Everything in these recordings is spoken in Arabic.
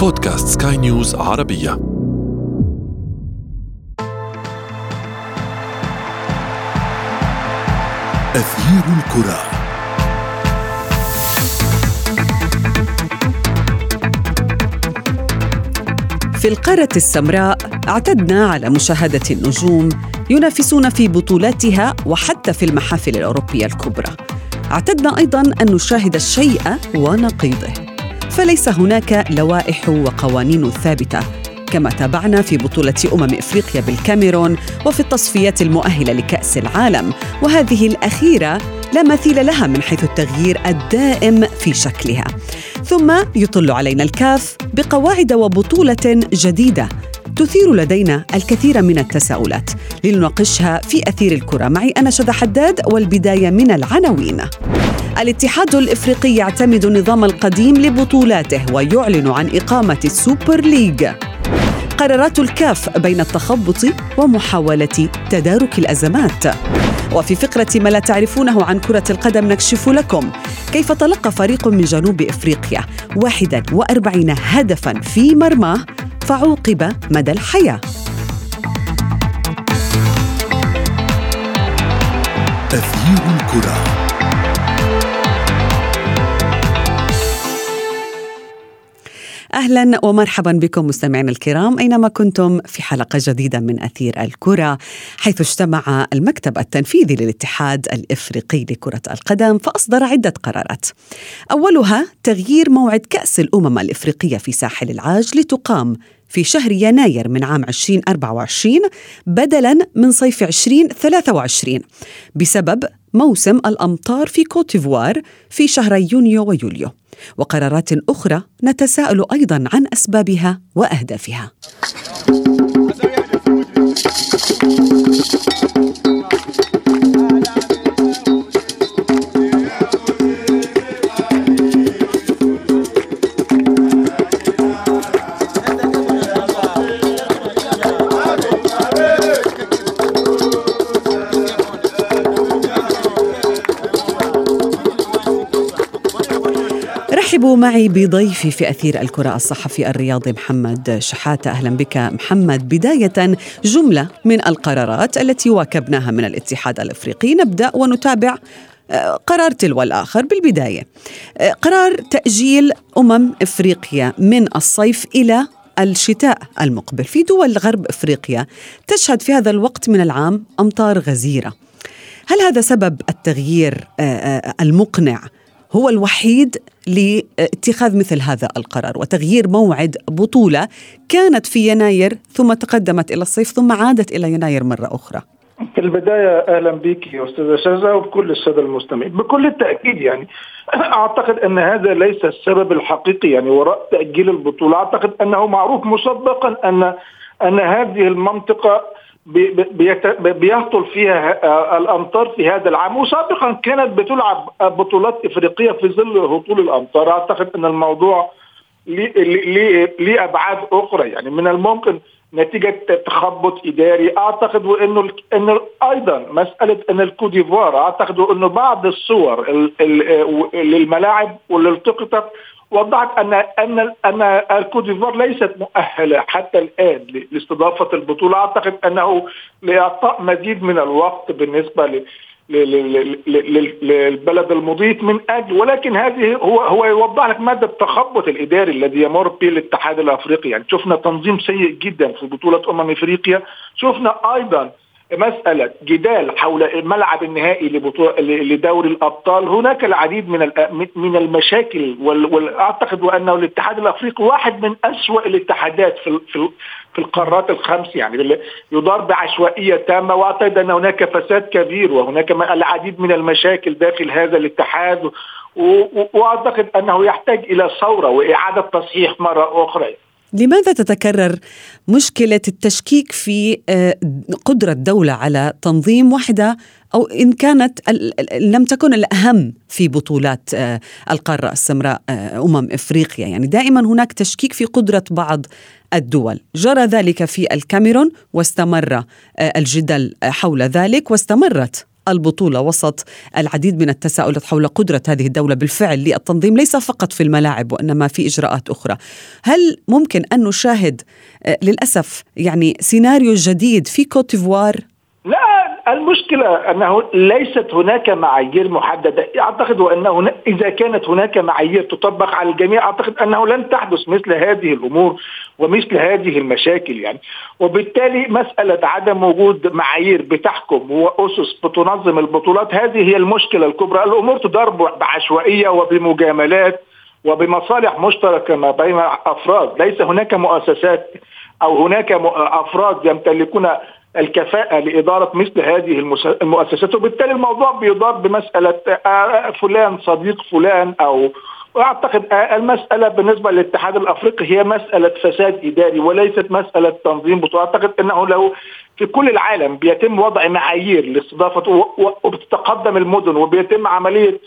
بودكاست سكاي نيوز عربية أثير الكرة في القارة السمراء اعتدنا على مشاهدة النجوم ينافسون في بطولاتها وحتى في المحافل الأوروبية الكبرى. اعتدنا أيضا أن نشاهد الشيء ونقيضه. فليس هناك لوائح وقوانين ثابتة كما تابعنا في بطولة أمم إفريقيا بالكاميرون وفي التصفيات المؤهلة لكأس العالم وهذه الأخيرة لا مثيل لها من حيث التغيير الدائم في شكلها. ثم يطل علينا الكاف بقواعد وبطولة جديدة تثير لدينا الكثير من التساؤلات. لنناقشها في أثير الكرة. معي أنا شذى حداد والبداية من العناوين. الاتحاد الإفريقي يعتمد النظام القديم لبطولاته ويعلن عن إقامة السوبر ليج. قرارات الكاف بين التخبط ومحاولة تدارك الأزمات. وفي فقرة ما لا تعرفونه عن كرة القدم نكشف لكم كيف تلقى فريق من جنوب إفريقيا 41 هدفا في مرماه فعوقب مدى الحياة. أثير الكرة. أهلا ومرحبا بكم مستمعينا الكرام أينما كنتم في حلقة جديدة من أثير الكرة حيث اجتمع المكتب التنفيذي للاتحاد الإفريقي لكرة القدم فأصدر عدة قرارات. أولها تغيير موعد كأس الأمم الإفريقية في ساحل العاج لتقام في شهر يناير من عام 2024 بدلا من صيف 2023 بسبب موسم الأمطار في كوتيفوار في شهري يونيو ويوليو. وقرارات أخرى نتساءل أيضا عن أسبابها وأهدافها. رحبوا معي بضيفي في أثير الكرة الصحفي الرياضي محمد شحاتة. أهلا بك محمد. بداية جملة من القرارات التي واكبناها من الاتحاد الأفريقي. نبدأ ونتابع آه، قرار تلو الآخر بالبداية. آه، قرار تأجيل أمم إفريقيا من الصيف إلى الشتاء المقبل. في دول غرب إفريقيا تشهد في هذا الوقت من العام أمطار غزيرة. هل هذا سبب التغيير آه، المقنع هو الوحيد لاتخاذ مثل هذا القرار وتغيير موعد بطولة كانت في يناير ثم تقدمت إلى الصيف ثم عادت إلى يناير مرة أخرى. في البداية أهلا بك يا أستاذة شذا وبكل السادة المستمعين. بكل التأكيد يعني أعتقد أن هذا ليس السبب الحقيقي يعني وراء تأجيل البطولة. أعتقد أنه معروف مسبقا أن أن هذه المنطقة بيهطل فيها آه، الأمطار في هذا العام. وسابقا كانت بتلعب بطولات إفريقية في ظل هطول الأمطار. أعتقد أن الموضوع ليه ابعاد أخرى. يعني من الممكن نتيجة تخبط إداري. أعتقد وانه إنه أيضا مسألة أن الكوديفوار أعتقد إنه بعض الصور للملاعب واللي التقطت وضحت ان ان أن الكوت ديفوار ليست مؤهلة حتى الآن لاستضافة البطولة. أعتقد أنه لإعطاء مزيد من الوقت بالنسبة للبلد المضيف من أجل ولكن هذه هو هو يوضح لك مدى التخبط الإداري الذي يمر به الاتحاد الأفريقي. يعني شفنا تنظيم سيء جدا في بطولة أمم إفريقيا. شفنا أيضا مسألة جدال حول الملعب النهائي لدوري الأبطال هناك العديد من من المشاكل وأعتقد أنه الاتحاد الأفريقي واحد من أسوأ الاتحادات في في القارات الخمس يعني يدار بعشوائية تامة وأعتقد أن هناك فساد كبير وهناك العديد من المشاكل داخل هذا الاتحاد وأعتقد أنه يحتاج إلى ثورة وإعادة تصحيح مرة أخرى. لماذا تتكرر مشكلة التشكيك في آه، قدرة دولة على تنظيم واحدة أو إن كانت لم تكن الأهم في بطولات آه، القارة السمراء آه، أمم إفريقيا؟ يعني دائما هناك تشكيك في قدرة بعض الدول. جرى ذلك في الكاميرون واستمر الجدل حول ذلك واستمرت. البطولة وسط العديد من التساؤلات حول قدرة هذه الدولة بالفعل للتنظيم ليس فقط في الملاعب وإنما في إجراءات أخرى. هل ممكن أن نشاهد آه، للأسف يعني سيناريو جديد في كوت ديفوار لا المشكلة أنه ليست هناك معايير محددة. أعتقد أنه إذا كانت هناك معايير تطبق على الجميع أعتقد أنه لن تحدث مثل هذه الأمور ومثل هذه المشاكل يعني. وبالتالي مسألة عدم وجود معايير بتحكم وأسس بتنظم البطولات هذه هي المشكلة الكبرى. الأمور تدار بعشوائية وبمجاملات وبمصالح مشتركة ما بين أفراد. ليس هناك مؤسسات أو هناك أفراد يمتلكون الكفاءة لإدارة مثل هذه المؤسسات. وبالتالي الموضوع بيدار بمسألة آه، فلان صديق فلان أو واعتقد آه، المسألة بالنسبة للاتحاد الأفريقي هي مسألة فساد إداري وليست مسألة تنظيم بطولات أعتقد إنه لو في كل العالم بيتم وضع معايير لاستضافة وبتتقدم المدن وبيتم عملية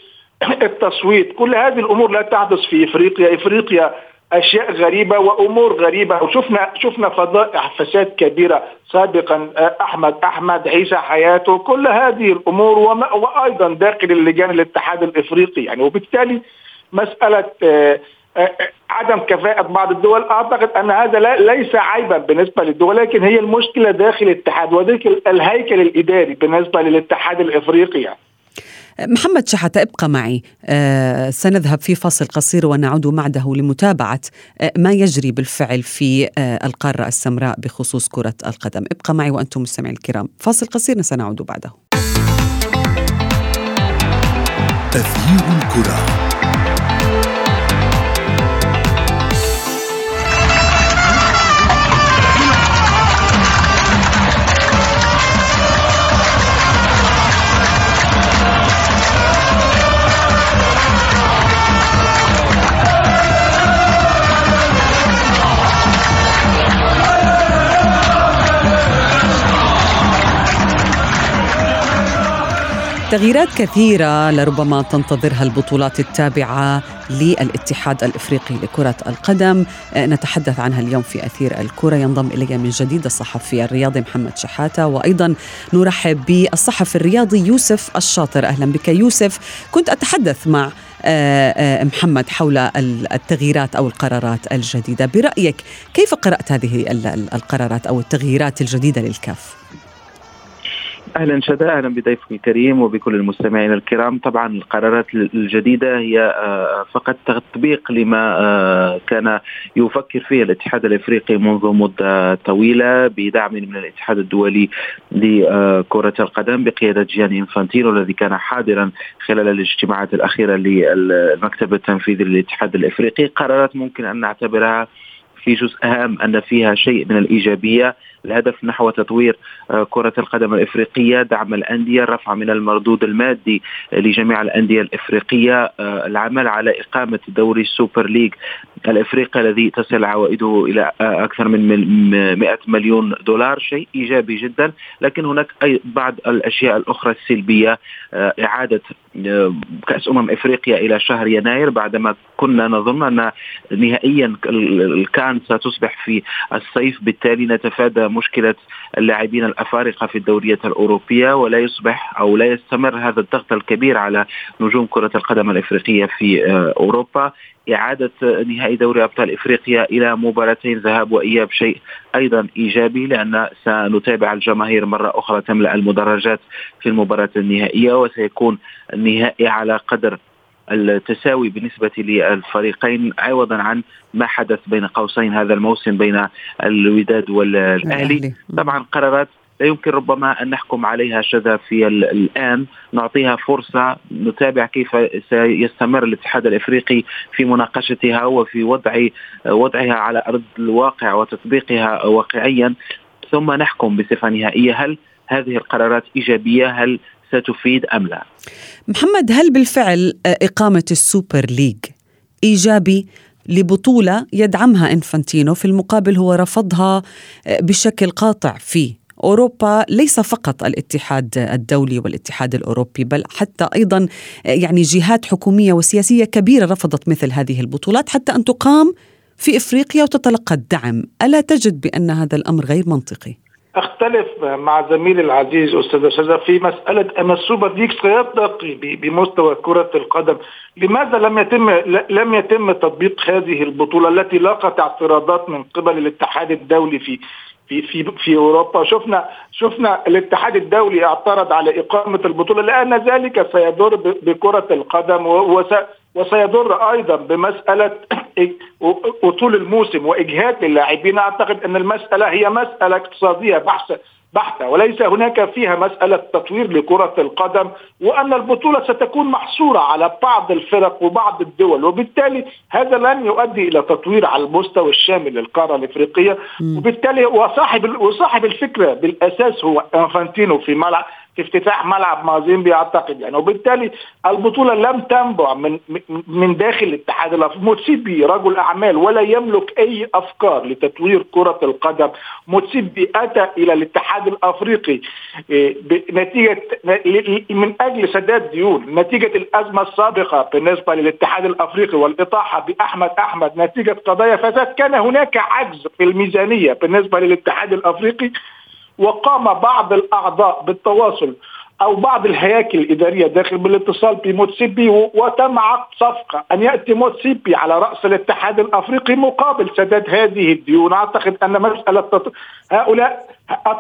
التصويت كل هذه الأمور لا تحدث في إفريقيا. إفريقيا أشياء غريبة وأمور غريبة. وشفنا شفنا فضائح فساد كبيرة سابقا آه، احمد أحمد عيسى حياته. كل هذه الأمور وأيضا داخل اللجان الاتحاد الإفريقي. يعني وبالتالي مسألة آه، آه، عدم كفاءة بعض الدول. أعتقد أن هذا ليس عيبا بالنسبة للدول لكن هي المشكلة داخل الاتحاد وذلك الهيكل الإداري بالنسبة للاتحاد الإفريقي. يعني. محمد شحاتة ابقى معي. آه سنذهب في فاصل قصير ونعود معده لمتابعة آه ما يجري بالفعل في آه القارة السمراء بخصوص كرة القدم. ابقى معي وأنتم مستمعين الكرام. فاصل قصير سنعود بعده. تغيير الكرة. تغييرات كثيرة لربما تنتظرها البطولات التابعة للاتحاد الإفريقي لكرة القدم. آه، نتحدث عنها اليوم في أثير الكرة. ينضم إلي من جديد الصحفي الرياضي محمد شحاتة وأيضا نرحب بالصحفي الرياضي يوسف الشاطر. أهلا بك يوسف. كنت أتحدث مع آه، آه، محمد حول التغييرات أو القرارات الجديدة. برأيك كيف قرأت هذه القرارات أو التغييرات الجديدة للكاف؟ أهلا شدا أهلا بضيفك الكريم وبكل المستمعين الكرام. طبعا القرارات الجديدة هي آه، فقط تطبيق لما آه، كان يفكر فيه الاتحاد الأفريقي منذ مدة طويلة بدعم من الاتحاد الدولي لكرة القدم بقيادة جياني إنفانتينو الذي كان حاضرا خلال الاجتماعات الأخيرة للمكتب التنفيذي للاتحاد الأفريقي. قرارات ممكن أن نعتبرها في جزء هام أن فيها شيء من الإيجابية. الهدف نحو تطوير آه، كرة القدم الإفريقية دعم الأندية الرفع من المردود المادي لجميع الأندية الإفريقية آه، العمل على إقامة دوري السوبر ليج الإفريقي الذي تصل عوائده إلى آه، أكثر من 100 مليون دولار شيء إيجابي جدا. لكن هناك أي بعض الأشياء الأخرى السلبية إعادة كأس أمم إفريقيا إلى شهر يناير بعدما كنا نظن أن نهائيا الكان ستصبح في الصيف بالتالي نتفادى مشكلة اللاعبين الأفارقة في الدوريات الأوروبية ولا يصبح أو لا يستمر هذا الضغط الكبير على نجوم كرة القدم الإفريقية في آه، أوروبا. إعادة نهائي دوري أبطال إفريقيا إلى مباراتين ذهاب وإياب شيء أيضا إيجابي لأن سنتابع الجماهير مرة أخرى تملأ المدرجات في المباراة النهائية وسيكون النهائي على قدر التساوي بالنسبة للفريقين عوضا عن ما حدث بين قوسين هذا الموسم بين الوداد والأهلي. طبعا قرارات لا يمكن ربما أن نحكم عليها شذا في الآن. نعطيها فرصة نتابع كيف سيستمر الاتحاد الإفريقي في مناقشتها وفي وضع وضعها على أرض الواقع وتطبيقها واقعيا. ثم نحكم بصفة نهائية هل هذه القرارات إيجابية؟ هل ستفيد أم لا؟ محمد هل بالفعل إقامة السوبر ليج إيجابي لبطولة يدعمها إنفانتينو؟ في المقابل هو رفضها بشكل قاطع في أوروبا ليس فقط الاتحاد الدولي والاتحاد الأوروبي بل حتى أيضا يعني جهات حكومية وسياسية كبيرة رفضت مثل هذه البطولات حتى أن تقام في إفريقيا وتتلقى الدعم، ألا تجد بأن هذا الأمر غير منطقي؟ أختلف مع زميلي العزيز أستاذ شجر في مسألة أن السوبر ليج سيرتقي بمستوى كرة القدم، لماذا لم يتم لم يتم تطبيق هذه البطولة التي لاقت اعتراضات من قبل الاتحاد الدولي في في في في أوروبا؟ شفنا شفنا الاتحاد الدولي اعترض على إقامة البطولة لأن ذلك سيضر بكرة القدم وسيضر أيضا بمسألة وطول الموسم وإجهاد اللاعبين أعتقد أن المسألة هي مسألة اقتصادية بحث بحتة وليس هناك فيها مسألة تطوير لكرة القدم وأن البطولة ستكون محصورة على بعض الفرق وبعض الدول وبالتالي هذا لن يؤدي إلى تطوير على المستوى الشامل للقارة الإفريقية. وبالتالي وصاحب وصاحب الفكرة بالأساس هو إنفانتينو في ملعب. في افتتاح ملعب مازيمبي أعتقد يعني. وبالتالي البطولة لم تنبع من من داخل الاتحاد الأفريقي. موتسيبي رجل أعمال ولا يملك أي أفكار لتطوير كرة القدم. موتسيبي أتى إلى الاتحاد الأفريقي إيه، بنتيجة من أجل سداد ديون. نتيجة الأزمة السابقة بالنسبة للاتحاد الأفريقي والإطاحة بأحمد أحمد. نتيجة قضايا فساد. كان هناك عجز في الميزانية بالنسبة للاتحاد الأفريقي. وقام بعض الأعضاء بالتواصل أو بعض الهياكل الإدارية داخل بالاتصال بموتسيبي وتم عقد صفقة أن يأتي موتسيبي على رأس الاتحاد الأفريقي مقابل سداد هذه الديون أعتقد أن مسألة تط... هؤلاء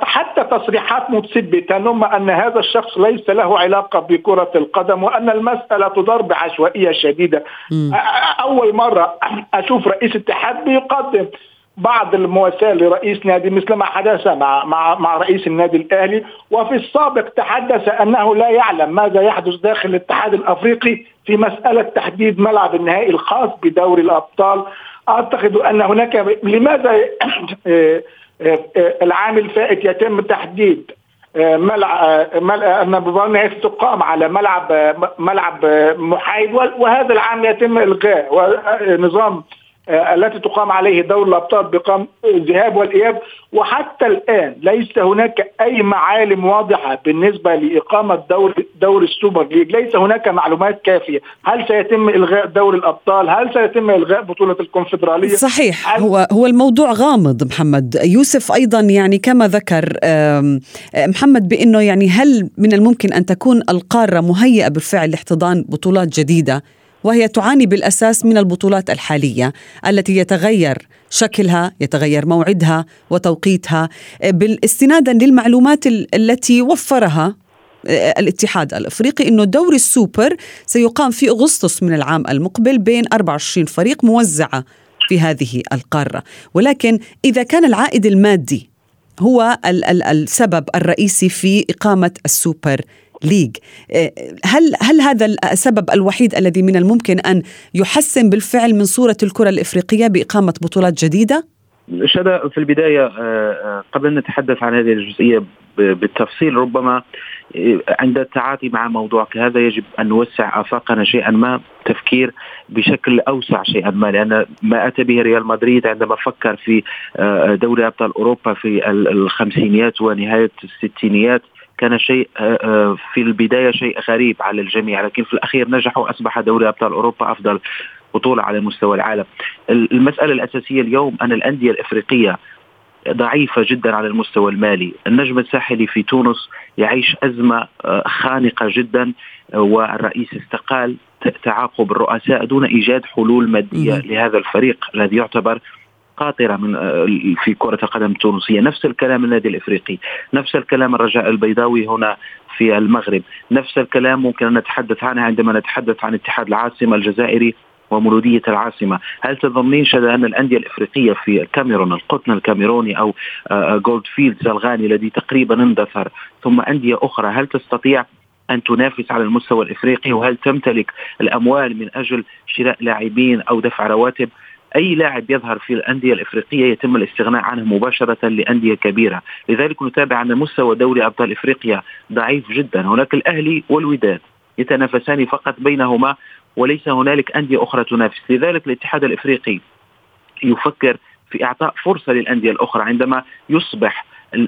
حتى تصريحات موتسيبي تنم أن هذا الشخص ليس له علاقة بكرة القدم وأن المسألة تدار بعشوائيه شديدة م. أول مرة أشوف رئيس اتحاد بيقدم بعض المواساة لرئيس نادي مثل ما حدث مع مع مع رئيس النادي الأهلي وفي السابق تحدث أنه لا يعلم ماذا يحدث داخل الاتحاد الأفريقي في مسألة تحديد ملعب النهائي الخاص بدوري الأبطال. أعتقد أن هناك لماذا آه، آه، العام الفائت يتم تحديد آه، ملعب أن تقام على ملعب ملعب محايد وهذا العام يتم إلغاء ونظام آه، التي تقام عليه دور الأبطال بقام الذهاب والإياب وحتى الآن ليس هناك أي معالم واضحة بالنسبة لإقامة دور دوري السوبر ليج، ليس هناك معلومات كافية، هل سيتم إلغاء دوري الأبطال؟ هل سيتم إلغاء بطولة الكونفدرالية؟ صحيح هو هو الموضوع غامض محمد، يوسف أيضا يعني كما ذكر محمد بإنه يعني هل من الممكن أن تكون القارة مهيئة بالفعل لاحتضان بطولات جديدة؟ وهي تعاني بالأساس من البطولات الحالية التي يتغير شكلها يتغير موعدها وتوقيتها. بالاستنادا للمعلومات التي وفرها آه، الاتحاد الأفريقي إنه دوري السوبر سيقام في أغسطس من العام المقبل بين 24 فريق موزعة في هذه القارة، ولكن إذا كان العائد المادي هو السبب الرئيسي في إقامة السوبر ليج آه، هل هل هذا السبب الوحيد الذي من الممكن أن يحسن بالفعل من صورة الكرة الإفريقية بإقامة بطولات جديدة؟ شدا في البداية آه، آه، قبل أن نتحدث عن هذه الجزئية بالتفصيل ربما عند التعاطي مع موضوع كهذا يجب أن نوسع آفاقنا شيئا ما تفكير بشكل أوسع شيئا ما لأن ما أتى به ريال مدريد عندما فكر في دوري أبطال أوروبا في الخمسينيات ونهاية الستينيات كان شيء آه، آه، في البداية شيء غريب على الجميع لكن في الأخير نجحوا أصبح دوري أبطال أوروبا أفضل بطولة على مستوى العالم. المسألة الأساسية اليوم أن الأندية الإفريقية ضعيفة جدا على المستوى المالي، النجم الساحلي في تونس يعيش أزمة آه، خانقة جدا والرئيس استقال تعاقب الرؤساء دون إيجاد حلول مادية لهذا الفريق الذي يعتبر قاطرة من آه، في كرة القدم التونسية. نفس الكلام النادي الإفريقي نفس الكلام الرجاء البيضاوي هنا في المغرب نفس الكلام ممكن أن نتحدث عنه عندما نتحدث عن اتحاد العاصمة الجزائري ومولودية العاصمة. هل تظنين شذا أن الأندية الإفريقية في الكاميرون القطن الكاميروني أو جولد آه، فيلدز الغاني الذي تقريبا اندثر ثم أندية أخرى هل تستطيع أن تنافس على المستوى الإفريقي؟ وهل تمتلك الأموال من أجل شراء لاعبين أو دفع رواتب؟ أي لاعب يظهر في الأندية الإفريقية يتم الاستغناء عنه مباشرة لأندية كبيرة، لذلك نتابع أن مستوى دوري أبطال إفريقيا ضعيف جدا، هناك الأهلي والوداد يتنافسان فقط بينهما وليس هنالك أندية أخرى تنافس، لذلك الاتحاد الإفريقي يفكر في إعطاء فرصة للأندية الأخرى عندما يصبح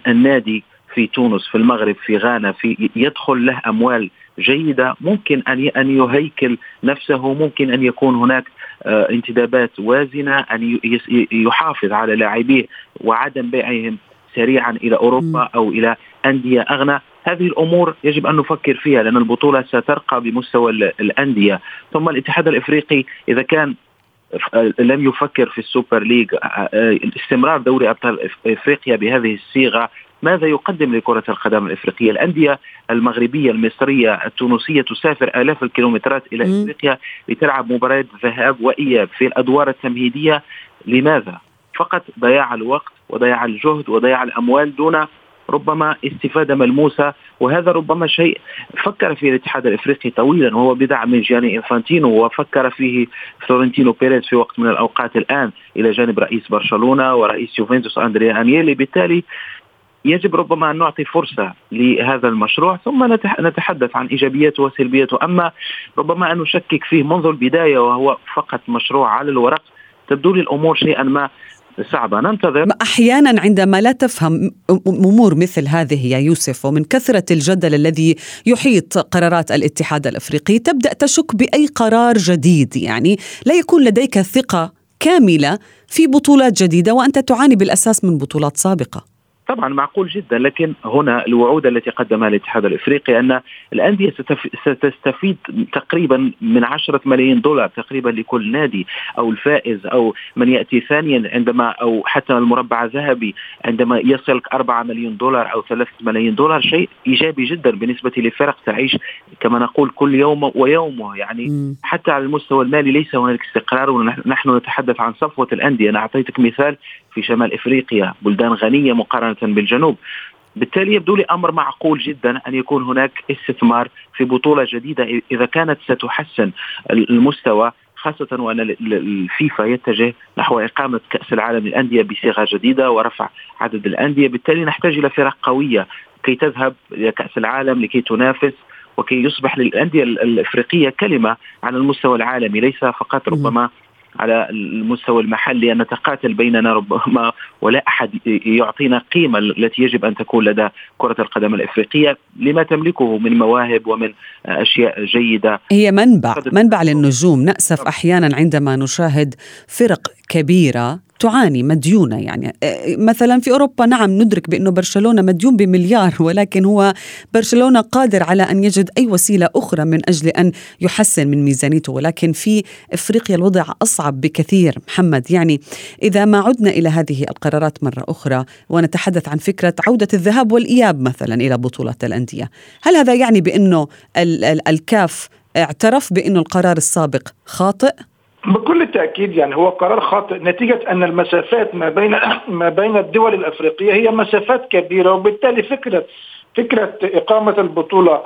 النادي في تونس في المغرب في غانا في يدخل له أموال جيدة ممكن أن أن يهيكل نفسه ممكن أن يكون هناك آه، انتدابات وازنة أن يحافظ على لاعبيه وعدم بيعهم سريعا إلى أوروبا أو إلى أندية أغنى. هذه الأمور يجب أن نفكر فيها لأن البطولة سترقى بمستوى الأندية. ثم الاتحاد الإفريقي إذا كان لم يفكر في السوبر ليج استمرار دوري أبطال إفريقيا بهذه الصيغة ماذا يقدم لكرة القدم الإفريقية؟ الأندية المغربية المصرية التونسية تسافر آلاف الكيلومترات إلى إفريقيا لتلعب مباريات ذهاب وإياب في الأدوار التمهيدية. لماذا؟ فقط ضياع الوقت وضياع الجهد وضياع الأموال دون ربما استفادة ملموسة وهذا ربما شيء فكر فيه الاتحاد الإفريقي طويلا وهو بدعم من جاني إنفانتينو وفكر فيه فلورنتينو بيريز في وقت من الأوقات الآن إلى جانب رئيس برشلونة ورئيس يوفنتوس أندريا أنيلي. بالتالي يجب ربما أن نعطي فرصة لهذا المشروع ثم نتحدث عن إيجابياته وسلبياته. أما ربما أن نشكك فيه منذ البداية وهو فقط مشروع على الورق تبدو لي الأمور شيئا ما صعبة. ننتظر. أحيانا عندما لا تفهم أمور مثل هذه يا يوسف ومن كثرة الجدل الذي يحيط قرارات الاتحاد الأفريقي تبدأ تشك بأي قرار جديد. يعني لا يكون لديك ثقة كاملة في بطولات جديدة وأنت تعاني بالأساس من بطولات سابقة. طبعا معقول جدا لكن هنا الوعود التي قدمها الاتحاد الإفريقي أن الأندية ستستفيد تقريبا من عشرة ملايين دولار تقريبا لكل نادي أو الفائز أو من يأتي ثانيا عندما أو حتى المربع الذهبي عندما يصل 4 مليون دولار أو 3 ملايين دولار شيء إيجابي جدا بالنسبة لفرق تعيش كما نقول كل يوم ويومه يعني م. حتى على المستوى المالي ليس هناك استقرار ونحن نتحدث عن صفوة الأندية أنا أعطيتك مثال في شمال إفريقيا بلدان غنية مقارنة بالجنوب. بالتالي يبدو لي أمر معقول جدا أن يكون هناك استثمار في بطولة جديدة إذا كانت ستحسن المستوى خاصة وأن الفيفا يتجه نحو إقامة كأس العالم للأندية بصيغة جديدة ورفع عدد الأندية. بالتالي نحتاج إلى فرق قوية كي تذهب إلى كأس العالم لكي تنافس وكي يصبح للأندية الإفريقية كلمة على المستوى العالمي ليس فقط ربما على المستوى المحلي أن نتقاتل بيننا ربما ولا أحد يعطينا قيمة التي يجب أن تكون لدى كرة القدم الإفريقية لما تملكه من مواهب ومن أشياء جيدة. هي منبع منبع للنجوم. نأسف أحيانا عندما نشاهد فرق كبيرة تعاني مديونة يعني. آه، مثلا في أوروبا نعم ندرك بأنه برشلونة مديون بمليار ولكن هو برشلونة قادر على أن يجد أي وسيلة أخرى من أجل أن يحسن من ميزانيته. ولكن في إفريقيا الوضع أصعب بكثير. محمد يعني إذا ما عدنا إلى هذه القرارات مرة أخرى ونتحدث عن فكرة عودة الذهاب والإياب مثلا إلى بطولة الأندية هل هذا يعني بأنه الكاف اعترف بأنه القرار السابق خاطئ؟ بكل تأكيد يعني هو قرار خاطئ نتيجة أن المسافات ما بين ما بين الدول الأفريقية هي مسافات كبيرة وبالتالي فكرة فكرة إقامة البطولة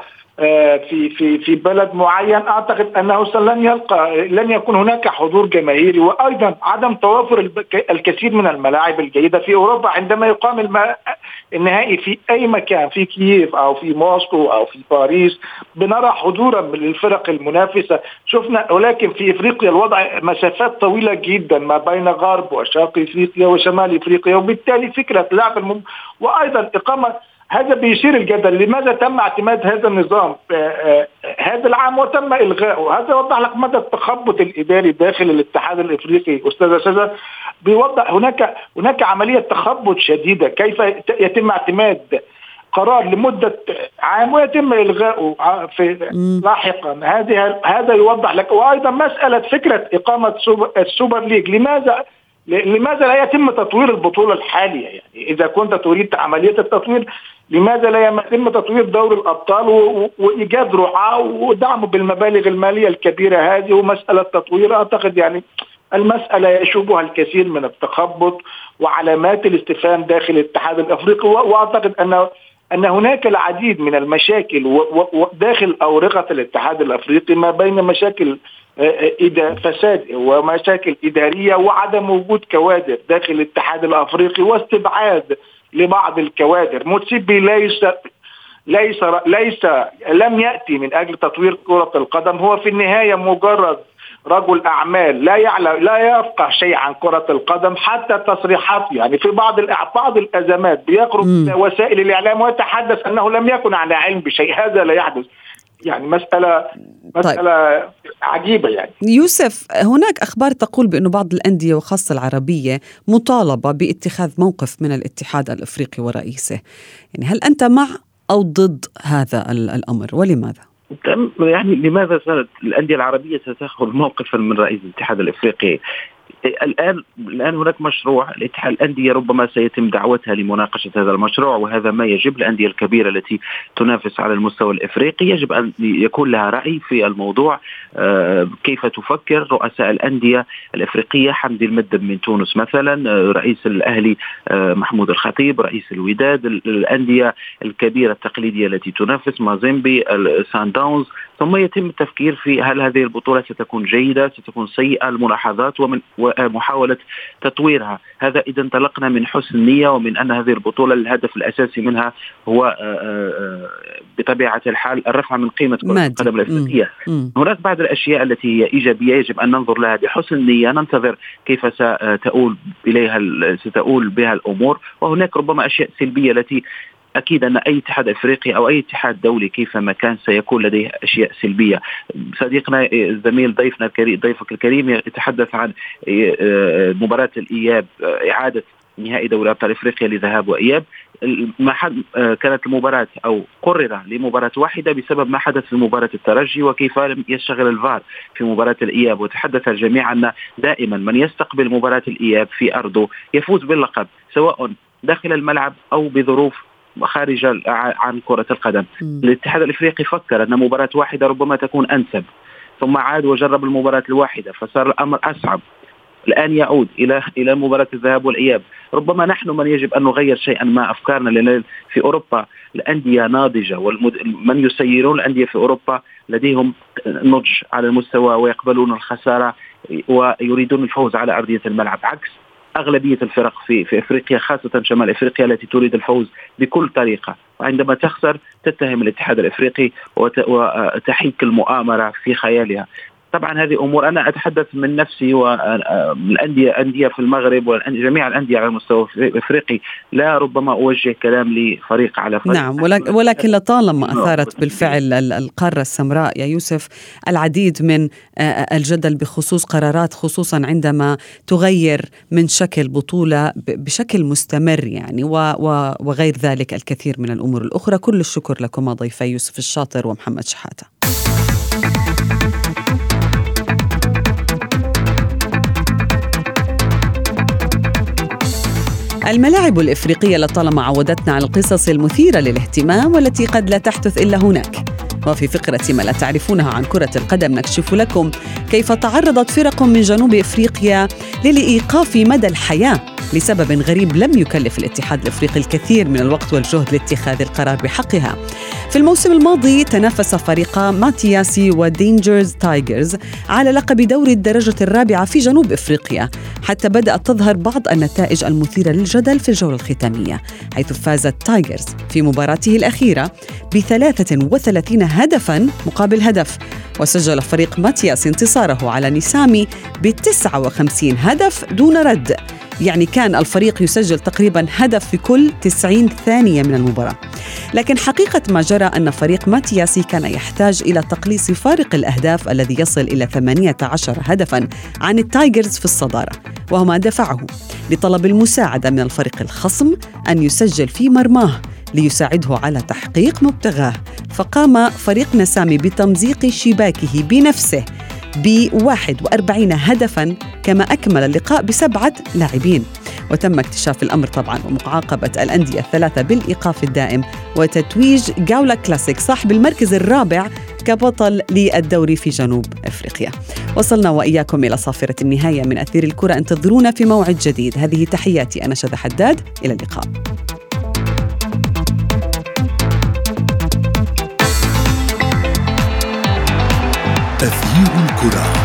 في في في بلد معين. أعتقد أنه لن يلقى لن يكون هناك حضور جماهيري وأيضا عدم توافر الكثير من الملاعب الجيدة في أوروبا عندما يقام النهائي في أي مكان في كييف أو في موسكو أو في باريس. بنرى حضورا للفرق المنافسة. شفنا ولكن في إفريقيا الوضع مسافات طويلة جدا ما بين غرب وشرق إفريقيا وشمال إفريقيا وبالتالي فكرة لعب المم... وأيضا إقامة هذا بيثير الجدل. لماذا تم اعتماد هذا النظام؟ آه، آه، هذا العام وتم الغائه هذا يوضح لك مدى التخبط الإداري داخل الاتحاد الإفريقي. أستاذ سيد ده بيوضح هناك هناك عملية تخبط شديدة. كيف يتم اعتماد قرار لمدة عام ويتم الغائه في لاحقا؟ هذه هذا يوضح لك. وأيضا مسألة فكرة إقامة السوبر ليج. لماذا لماذا لا يتم تطوير البطولة الحالية؟ يعني إذا كنت تريد عملية التطوير لماذا لا يتم تطوير دور الأبطال وإيجاد رعاة ودعمه بالمبالغ المالية الكبيرة هذه ومسألة تطوير؟ أعتقد يعني المسألة يشوبها الكثير من التخبط وعلامات الاستفهام داخل الاتحاد الأفريقي وأعتقد ان أن هناك العديد من المشاكل داخل أورقة الاتحاد الأفريقي ما بين مشاكل إذا فساد ومشاكل إدارية وعدم وجود كوادر داخل الاتحاد الأفريقي واستبعاد لبعض الكوادر. موتسيبي ليس ليس ليس لم يأتي من أجل تطوير كرة القدم. هو في النهاية مجرد رجل أعمال. لا يعلم لا يفقه شيء عن كرة القدم حتى تصريحات يعني في بعض بعض الأزمات بيخرج وسائل الإعلام ويتحدث أنه لم يكن على علم بشيء. هذا لا يحدث. يعني مساله مسألة طيب. عجيبة يعني. يوسف هناك أخبار تقول بأنه بعض الأندية وخاصة العربية مطالبة باتخاذ موقف من الاتحاد الأفريقي ورئيسه. يعني هل أنت مع أو ضد هذا الأمر؟ ولماذا؟ يعني لماذا الأندية العربية ستاخذ موقفا من رئيس الاتحاد الأفريقي الان الآن هناك مشروع الاتحاد الأندية ربما سيتم دعوتها لمناقشة هذا المشروع وهذا ما يجب. الأندية الكبيرة التي تنافس على المستوى الإفريقي يجب أن يكون لها رأي في الموضوع. آه، كيف تفكر رؤساء الأندية الإفريقية؟ حمدي المدب من تونس مثلا آه، رئيس الأهلي آه، محمود الخطيب رئيس الوداد الأندية الكبيرة التقليدية التي تنافس مازيمبي سان داونز ثم يتم التفكير في هل هذه البطولة ستكون جيدة ستكون سيئة الملاحظات ومن ومحاولة تطويرها. هذا إذا انطلقنا من حسن نيه ومن أن هذه البطولة الهدف الأساسي منها هو آه، آه، بطبيعة الحال الرفع من قيمة كرة القدم الأفريقية. هناك بعض الأشياء التي هي إيجابية يجب أن ننظر لها بحسن نيه ننتظر كيف ستؤول إليها ستؤول بها الأمور. وهناك ربما أشياء سلبية التي أكيد أن أي اتحاد أفريقي أو أي اتحاد دولي كيفما كان سيكون لديه أشياء سلبية. صديقنا الزميل ضيفنا الكريم ضيفك الكريم يتحدث عن آه، مباراة الإياب آه، إعادة نهائي دوري أبطال إفريقيا لذهاب وإياب ما حد آه، كانت المباراة أو قرر لمباراة واحدة بسبب ما حدث في مباراة الترجي وكيف لم يشتغل الفار في مباراة الإياب وتحدث الجميع أن دائما من يستقبل مباراة الإياب في أرضه يفوز باللقب سواء داخل الملعب أو بظروف خارج عن كرة القدم. م. الاتحاد الإفريقي فكر أن مباراة واحدة ربما تكون أنسب ثم عاد وجرب المباراة الواحدة فصار الأمر أصعب. الآن يعود إلى إلى مباراة الذهاب والإياب. ربما نحن من يجب أن نغير شيئا ما أفكارنا لأن في أوروبا. الأندية ناضجة ومن يسيرون الأندية في أوروبا لديهم نضج على المستوى ويقبلون الخسارة ويريدون الفوز على أرضية الملعب. عكس أغلبية الفرق في في إفريقيا خاصة شمال إفريقيا التي تريد الفوز بكل طريقة. وعندما تخسر تتهم الاتحاد الإفريقي وتحيك المؤامرة في خيالها. طبعا هذه أمور أنا أتحدث من نفسي والانديه انديه في المغرب وجميع الأندية على المستوى الأفريقي لا ربما أوجه كلام لفريق على فريق. نعم ولكن لطالما أثارت بالفعل القارة السمراء يا يوسف العديد من الجدل بخصوص قرارات خصوصا عندما تغير من شكل بطولة بشكل مستمر يعني وغير ذلك الكثير من الأمور الأخرى. كل الشكر لكما ضيفي يوسف الشاطر ومحمد شحاتة. الملاعب الإفريقية لطالما عودتنا على القصص المثيرة للاهتمام والتي قد لا تحدث إلا هناك. وفي فقرة ما لا تعرفونها عن كرة القدم نكشف لكم كيف تعرضت فرق من جنوب إفريقيا للإيقاف مدى الحياة. لسبب غريب لم يكلف الاتحاد الأفريقي الكثير من الوقت والجهد لاتخاذ القرار بحقها. في الموسم الماضي تنافس فريقا ماتياسي ودينجرز تايجرز على لقب دوري الدرجة الرابعة في جنوب إفريقيا، حتى بدأت تظهر بعض النتائج المثيرة للجدل في الجولة الختامية، حيث فاز التايجرز في مباراته الأخيرة ب 33 هدفا مقابل هدف وسجل فريق ماتياس انتصاره على نسامي ب 59 هدف دون رد يعني كان الفريق يسجل تقريبا هدف في كل 90 ثانية من المباراة. لكن حقيقة ما جرى أن فريق ماتياسي كان يحتاج إلى تقليص فارق الأهداف الذي يصل إلى 18 هدفا عن التايجرز في الصدارة وهو ما دفعه لطلب المساعدة من الفريق الخصم أن يسجل في مرماه ليساعده على تحقيق مبتغاه. فقام فريق نسامي بتمزيق شباكه بنفسه ب 41 هدفا كما أكمل اللقاء بسبعة لاعبين وتم اكتشاف الأمر طبعا ومعاقبة الأندية الثلاثة بالإيقاف الدائم وتتويج جاولا كلاسيك صاحب المركز الرابع كبطل للدوري في جنوب إفريقيا. وصلنا وإياكم إلى صافرة النهاية من أثير الكرة انتظرونا في موعد جديد، هذه تحياتي أنا شذى حداد إلى اللقاء. تغيير الكره